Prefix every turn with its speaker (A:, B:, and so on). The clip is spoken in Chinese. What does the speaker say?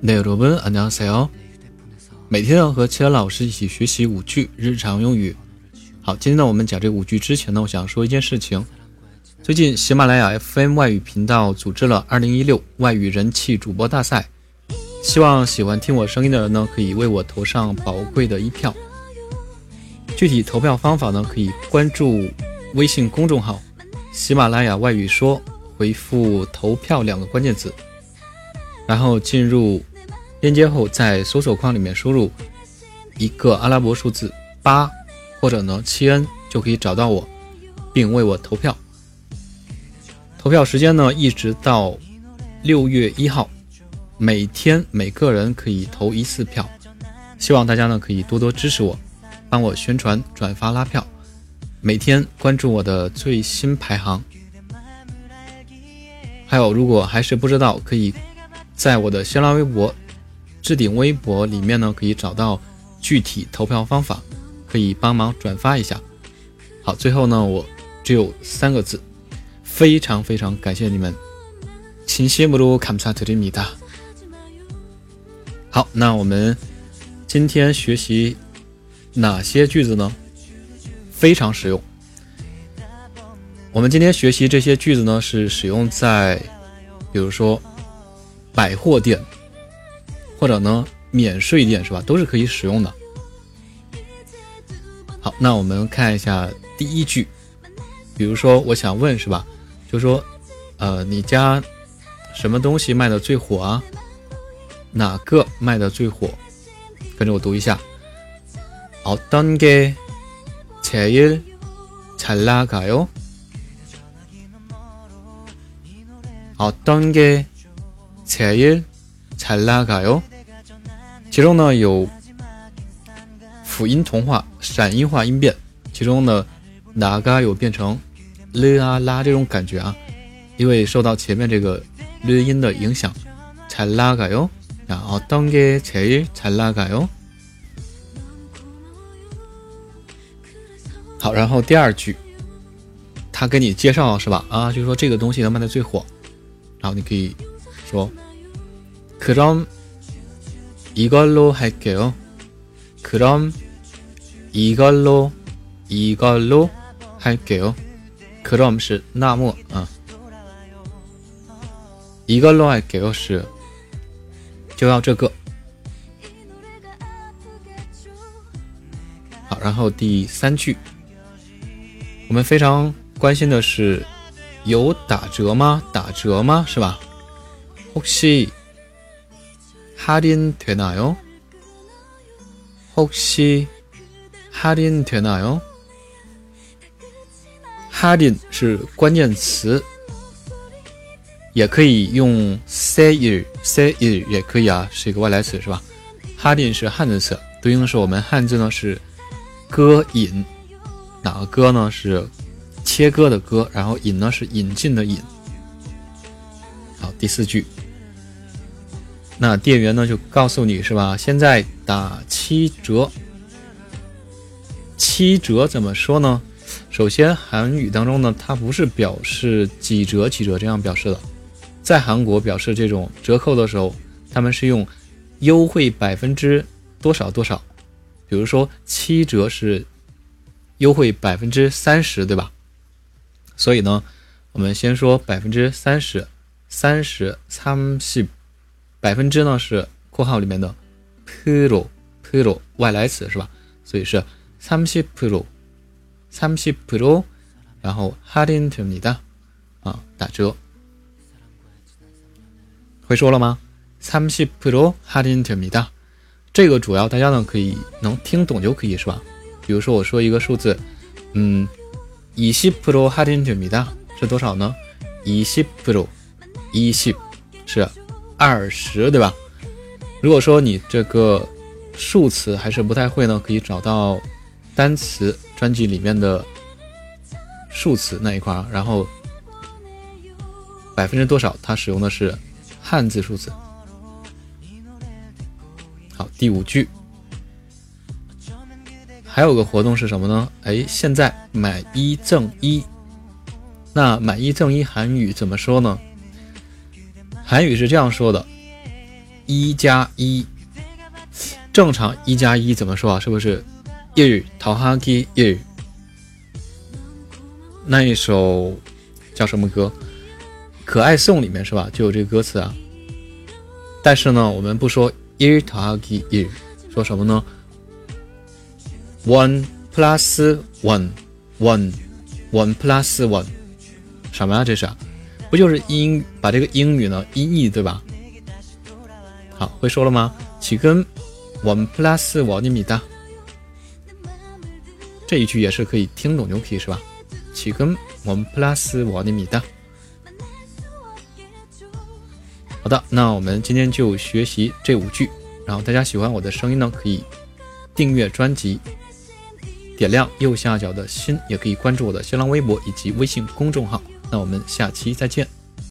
A: 네 여러분 안녕하세요. 每天要和其他老师一起学习五句日常用语。好，今天呢，我们讲这五句之前呢，我想说一件事情。最近喜马拉雅 FM 外语频道组织了2016外语人气主播大赛，希望喜欢听我声音的人呢，可以为我投上宝贵的一票。具体投票方法呢，可以关注微信公众号“喜马拉雅外语说”，回复“投票”两个关键字，然后进入。 链接后，在搜索框里面输入一个阿拉伯数字八，或者呢七 n，就可以找到我，并为我投票。投票时间呢，一直到六月一号，每天每个人可以投一次票。希望大家呢可以多多支持我，帮我宣传、转发、拉票，每天关注我的最新排行。还有，如果还是不知道，可以在我的新浪微博。置顶微博里面呢，可以找到具体投票方法，可以帮忙转发一下。好，最后呢，我只有三个字，非常非常感谢你们，请谢不如卡姆萨特里米达。好，那我们今天学习哪些句子呢？非常实用。我们今天学习这些句子呢，是使用在，比如说百货店。或者呢，免税店是吧，都是可以使用的。好，那我们看一下第一句，比如说我想问是吧，就说，呃，你家什么东西卖的最火啊？哪个卖的最火？跟着我读一下，어떤게제일잘나가 요？ 어떤게제일잘나가 요？ 其中呢有辅音同化、闪音化音变，其中呢哪嘎有变成了啊啦这种感觉啊，因为受到前面这个了音的影响，才拉嘎哟。然后当个才才拉嘎哟。好，然后第二句，他给你介绍是吧？啊，就是说这个东西能卖的最火，然后你可以说，可让。 이걸로할게요그럼이걸로이걸로할게요그럼是那么啊，이걸로할게요是就要这个。好，然后第三句，我们非常关心的是有打折吗？打折吗？是吧？혹시 할인 되나요? 혹시 할인 되나요? 할인 是关键词，也可以用 sale sale 也可以啊，是一个外来词是吧？할인是汉字词，对应的是我们汉字呢是割 引，哪个割呢？是切割的割，然后引呢是引进的引。好，第四句。 那店员呢就告诉你是吧？现在打七折。七折怎么说呢？首先，韩语当中呢，它不是表示几折几折这样表示的。在韩国表示这种折扣的时候，他们是用优惠百分之多少多少。比如说七折是优惠百分之三十，对吧？所以呢，我们先说百分之三十，三十三十。百分之呢是括号里面的 pro pro 外来词是吧？所以是三十 pro 三十 pro，然后할인됩니다啊打折，会说了吗？三十 pro 할인됩니다这个主要大家呢可以能听懂就可以是吧？比如说我说一个数字，嗯，이십 pro 할인됩니다是多少呢？이십 pro 이십是。 二十，对吧？如果说你这个数词还是不太会呢，可以找到单词专辑里面的数词那一块儿，然后百分之多少，它使用的是汉字数字。好，第五句，还有个活动是什么呢？哎，现在买一赠一，那买一赠一韩语怎么说呢？韩语是这样说的：一加一，正常一加一怎么说啊？是不是一桃哈基一？那一首叫什么歌？《可爱颂》里面是吧？就有这个歌词啊。但是呢，我们不说一桃哈基一，说什么呢？One plus one，one，one plus one，什么呀？这是？不就是英把这个英语呢音译对吧？好，会说了吗？起根 one plus 我你米哒，这一句也是可以听懂就可以是吧？起根 one plus 我你米哒。好的，那我们今天就学习这五句。然后大家喜欢我的声音呢，可以订阅专辑，点亮右下角的心，也可以关注我的新浪微博以及微信公众号。那我们下期再见。